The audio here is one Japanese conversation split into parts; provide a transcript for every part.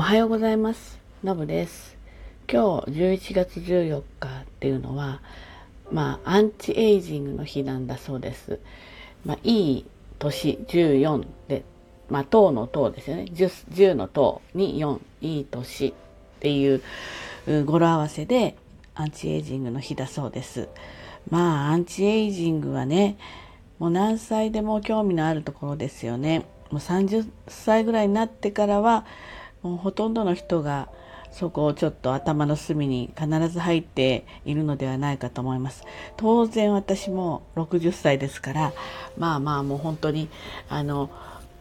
おはようございます。のぶです。今日11月14日っていうのは、まあ、アンチエイジングの日なんだそうです。まあ、いい年14で、まあ、10の10ですよね。10, 10の10に4、いい年っていう語呂合わせで、アンチエイジングの日だそうです。まあ、アンチエイジングはね、もう何歳でも興味のあるところですよね。もう30歳ぐらいになってからは、もうほとんどの人がそこをちょっと頭の隅に必ず入っているのではないかと思います。当然私も60歳ですから、まあまあもう本当に、あの、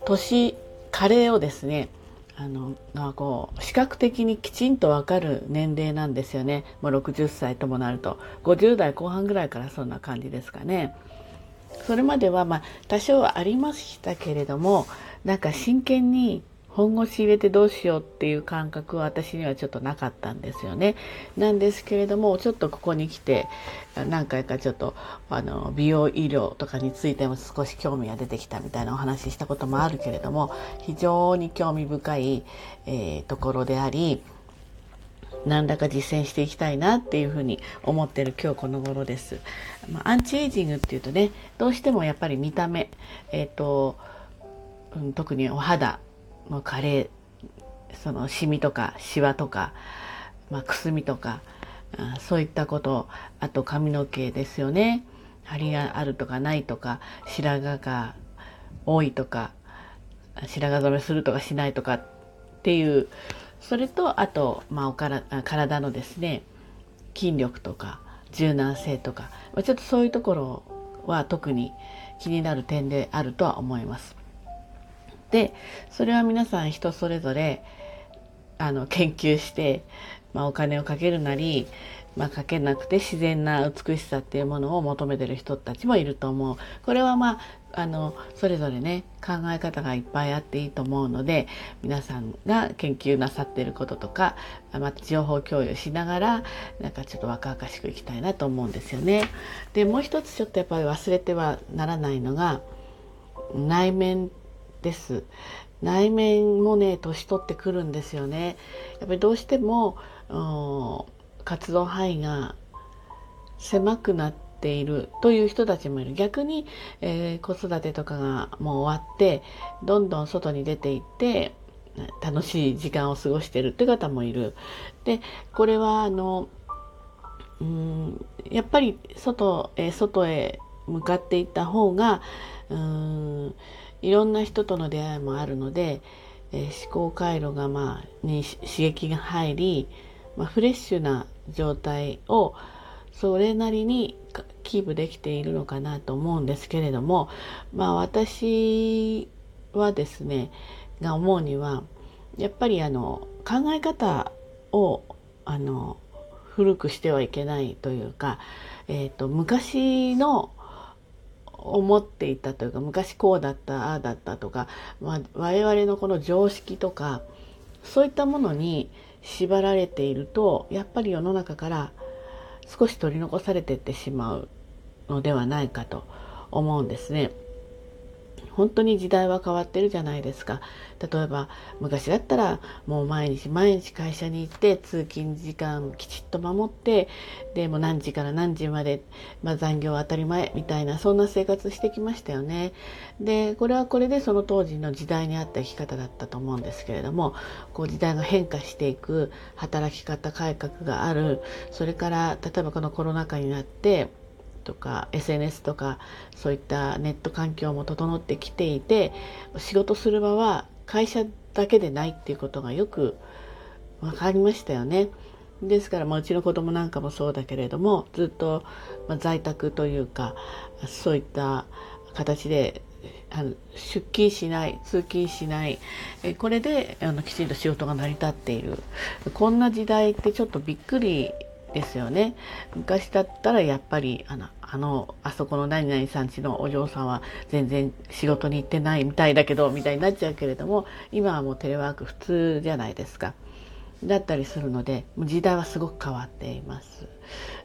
年、加齢をですね、あの、まあ、こう、視覚的にきちんとわかる年齢なんですよね。もう60歳ともなると。50代後半ぐらいからそんな感じですかね。それまではまあ多少はありましたけれども、なんか真剣に本腰入れてどうしようっていう感覚は私にはちょっとなかったんですよね。なんですけれども、ちょっとここに来て、何回かちょっと、あの、美容医療とかについても少し興味が出てきたみたいなお話ししたこともあるけれども、非常に興味深い、えー、ところであり、何らか実践していきたいなっていうふうに思ってる今日この頃です。まあ、アンチエイジングっていうとね、どうしてもやっぱり見た目、え、ー、と、うん、特にお肌もう加齢そのシミとかシワとか、まあ、くすみとかあそういったことあと髪の毛ですよね張りがあるとかないとか白髪が多いとか白髪染めするとかしないとかっていうそれとあと、まあ、おから体のですね筋力とか柔軟性とかまちょっとそういうところは特に気になる点であるとは思います。でそれは皆さん人それぞれあの研究して、まあ、お金をかけるなり、まあ、かけなくて自然な美しさっていうものを求めてる人たちもいると思う。これはまああのそれぞれね考え方がいっぱいあっていいと思うので皆さんが研究なさってることとかまた情報共有しながらなんかちょっと若々しくいきたいなと思うんですよね。でもう一つちょっとやっぱり忘れてはならないのが内面です。内面もね年取ってくるんですよね。やっぱりどうしても活動範囲が狭くなっているという人たちもいる逆に、えー、子育てとかがもう終わってどんどん外に出ていって楽しい時間を過ごしているって方もいる。でこれはあのうんやっぱり外,、えー、外へ向かっていった方がうんいろんな人との出会いもあるので、えー、思考回路がまあに刺激が入り、まあ、フレッシュな状態をそれなりにキープできているのかなと思うんですけれどもまあ私はですねが思うにはやっぱりあの考え方をあの古くしてはいけないというか、えーと昔の思っていたというか昔こうだったああだったとか、まあ、我々のこの常識とかそういったものに縛られているとやっぱり世の中から少し取り残されていってしまうのではないかと思うんですね。本当に時代は変わってるじゃないですか。例えば昔だったらもう毎日毎日会社に行って通勤時間きちっと守ってでも何時から何時まで、まあ、残業は当たり前みたいなそんな生活してきましたよね。でこれはこれでその当時の時代に合った生き方だったと思うんですけれどもこう時代が変化していく働き方改革があるそれから例えばこのコロナ禍になってとか SNS とかそういったネット環境も整ってきていて仕事する場は会社だけでないっていうことがよく分かりましたよね。ですから、まあ、うちの子供なんかもそうだけれどもずっと、まあ、在宅というかそういった形であの出勤しない通勤しないえこれであのきちんと仕事が成り立っているこんな時代ってちょっとびっくりですよね昔だったらやっぱりあのあのあそこの何々さんちのお嬢さんは全然仕事に行ってないみたいだけどみたいになっちゃうけれども今はもうテレワーク普通じゃないですか。だったりするので時代はすごく変わっています。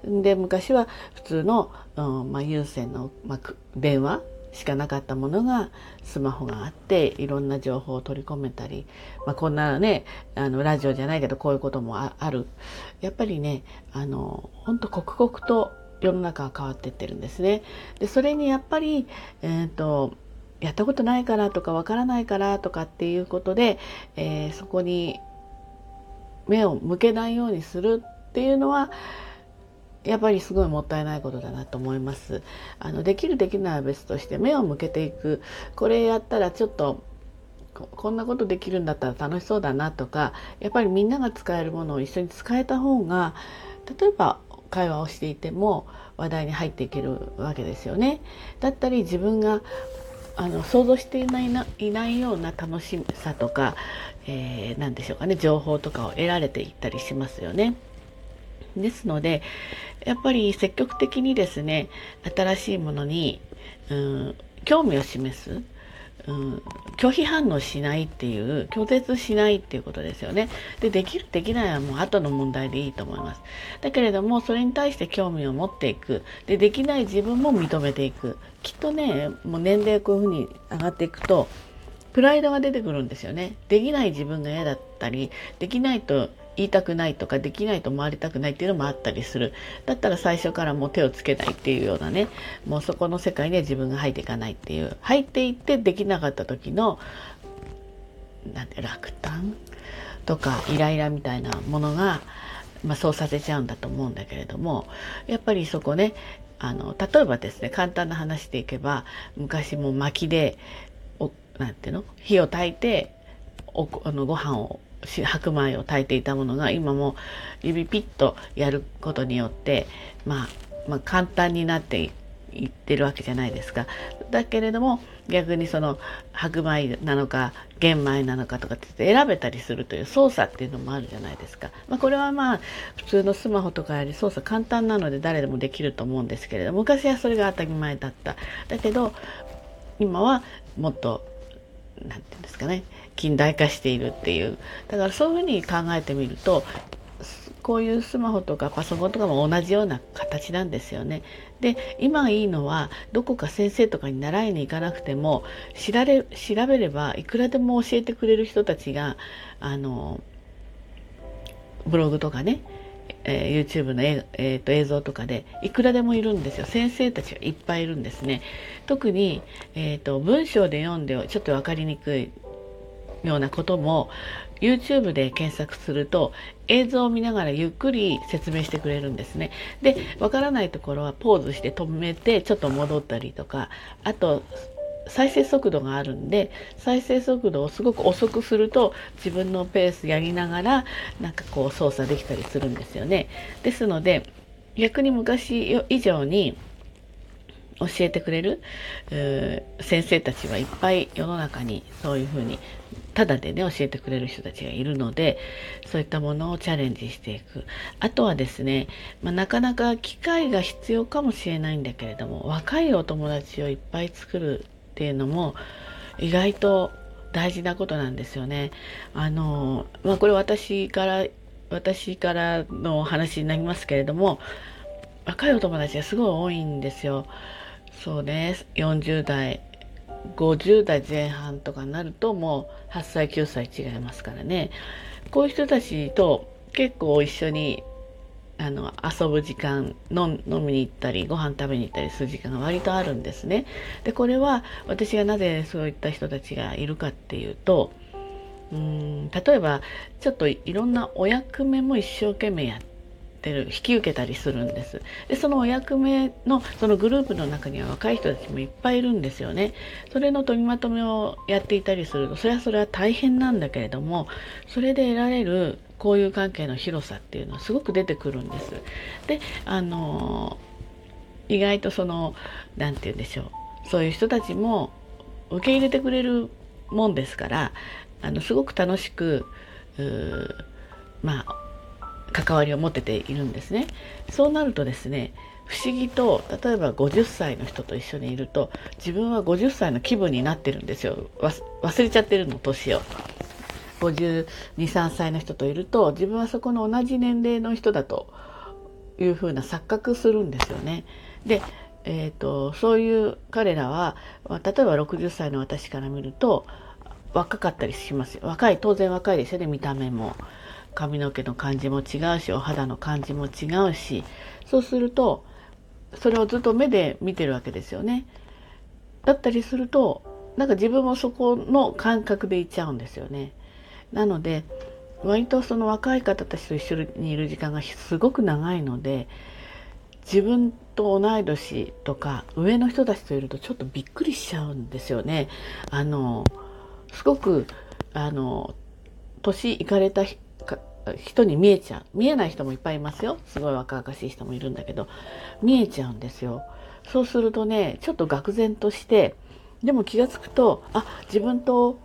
で昔は普通の、うんまあ、有線の、まあ、電話しかなかったものがスマホがあっていろんな情報を取り込めたり、まあ、こんなねあのラジオじゃないけどこういうこともあるやっぱりねあの本当刻々と世の中は変わってってるんですね。でそれにやっぱり、えーと、やったことないからとかわからないからとかっていうことで、えー、そこに目を向けないようにするっていうのはやっぱりすごいもったいないことだなと思います。あのできるできないは別として目を向けていくこれやったらちょっとこんなことできるんだったら楽しそうだなとかやっぱりみんなが使えるものを一緒に使えた方が例えば会話をしていても話題に入っていけるわけですよね。だったり自分があの想像していないないないような楽しさとか、えー、何でしょうかね情報とかを得られていったりしますよね。ですのでやっぱり積極的にですね新しいものに、うん、興味を示す、うん、拒否反応しないっていう拒絶しないっていうことですよね。でできるできないはもう後の問題でいいと思います。だけれどもそれに対して興味を持っていく。でできない自分も認めていく。きっとねもう年齢こういうふうに上がっていくとプライドが出てくるんですよね。できない自分が嫌だったりできないと言いたくないとかできないと思われたくないっていうのもあったりする。だったら最初からもう手をつけないっていうようなね。もうそこの世界には自分が入っていかないっていう。入っていってできなかった時のなんて落胆？とかイライラみたいなものが、まあ、そうさせちゃうんだと思うんだけれどもやっぱりそこねあの例えばですね簡単な話でいけば昔も薪でおなんていうの？火を焚いておあのご飯を白米を炊いていたものが今も指ピッとやることによって、まあ、まあ簡単になっていってるわけじゃないですか。だけれども逆にその白米なのか玄米なのかとかって選べたりするという操作っていうのもあるじゃないですか。まあ、これはまあ普通のスマホとかより操作簡単なので誰でもできると思うんですけれど昔はそれが当たり前だった。だけど今はもっと何て言うんですかね近代化しているっていう。だからそういうふうに考えてみるとこういうスマホとかパソコンとかも同じような形なんですよね。で今いいのはどこか先生とかに習いに行かなくても調べ調べればいくらでも教えてくれる人たちがあのブログとかねえー、YouTube のえー、と映像とかでいくらでもいるんですよ。先生たちがいっぱいいるんですね。特に、えーと、文章で読んでちょっと分かりにくい。ようなことも YouTube で検索すると映像を見ながらゆっくり説明してくれるんですね。で、わからないところはポーズして止めてちょっと戻ったりとか、あと再生速度があるんで再生速度をすごく遅くすると自分のペースやりながらなんかこう操作できたりするんですよね。ですので逆に昔以上に教えてくれる先生たちはいっぱい世の中にそういうふうにただでね教えてくれる人たちがいるのでそういったものをチャレンジしていくあとはですね、まあ、なかなか機会が必要かもしれないんだけれども若いお友達をいっぱい作るっていうのも意外と大事なことなんですよね。あのまあ、これ私から私からの話になりますけれども若いお友達がすごい多いんですよ。そうね40代50代前半とかになるともう8歳9歳違いますからねこういう人たちと結構一緒にあの遊ぶ時間飲みに行ったりご飯食べに行ったりする時間が割とあるんですね。でこれは私がなぜそういった人たちがいるかっていうとうん例えばちょっといろんなお役目も一生懸命やってってる引き受けたりするんです。でそのお役目のそのグループの中には若い人たちもいっぱいいるんですよね。それの取りまとめをやっていたりするとそれはそれは大変なんだけれどもそれで得られる交友関係の広さっていうのはすごく出てくるんです。であの意外とその何て言うんでしょう。そういう人たちも受け入れてくれるもんですからあのすごく楽しくまあ関わりを持てているんですね。そうなるとですね不思議と例えば50歳の人と一緒にいると自分は50歳の気分になってるんですよ忘れちゃってるの年を。523歳の人といると自分はそこの同じ年齢の人だというふうな錯覚するんですよね。でえーと、そういう彼らは例えば60歳の私から見ると若かったりしますよ若い当然若いですよね見た目も髪の毛の感じも違うしお肌の感じも違うしそうするとそれをずっと目で見てるわけですよね。だったりするとなんか自分もそこの感覚でいっちゃうんですよね。なので割とその若い方たちと一緒にいる時間がすごく長いので自分と同い年とか上の人たちといるとちょっとびっくりしちゃうんですよね。あのすごくあの年いかれた人に見えちゃう。見えない人もいっぱいいますよ。すごい若々しい人もいるんだけど。見えちゃうんですよ。そうするとねちょっと愕然としてでも気が付くとあ自分と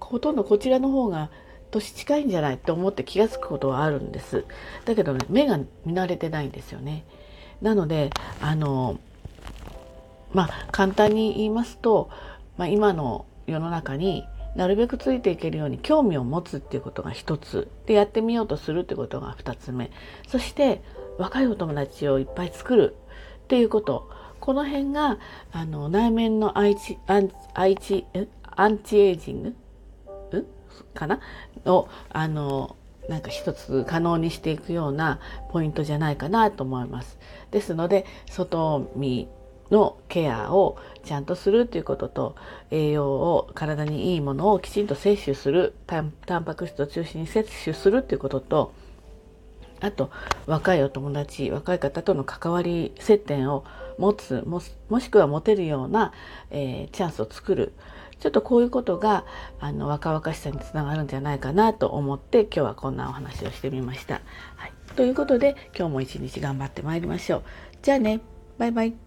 ほとんどこちらの方が年近いんじゃない？って思って気が付くことはあるんです。だけどね目が見慣れてないんですよね。なのであのまあ簡単に言いますと、まあ、今の世の中になるべくついていけるように興味を持つっていうことが一つ。でやってみようとするってことが二つ目。そして若いお友達をいっぱい作る。っていうこと。この辺があの内面のアイチアンアイチアンチエイジング？かな？をあのなんか一つ可能にしていくようなポイントじゃないかなと思います。ですので外見のケアをちゃんとするということと栄養を体にいいものをきちんと摂取するタンパク質を中心に摂取するということとあと若いお友達若い方との関わり接点を持つももしくは持てるような、えー、チャンスを作るちょっとこういうことがあの若々しさにつながるんじゃないかなと思って今日はこんなお話をしてみました。はい、ということで今日も一日頑張ってまいりましょう。じゃあねバイバイ。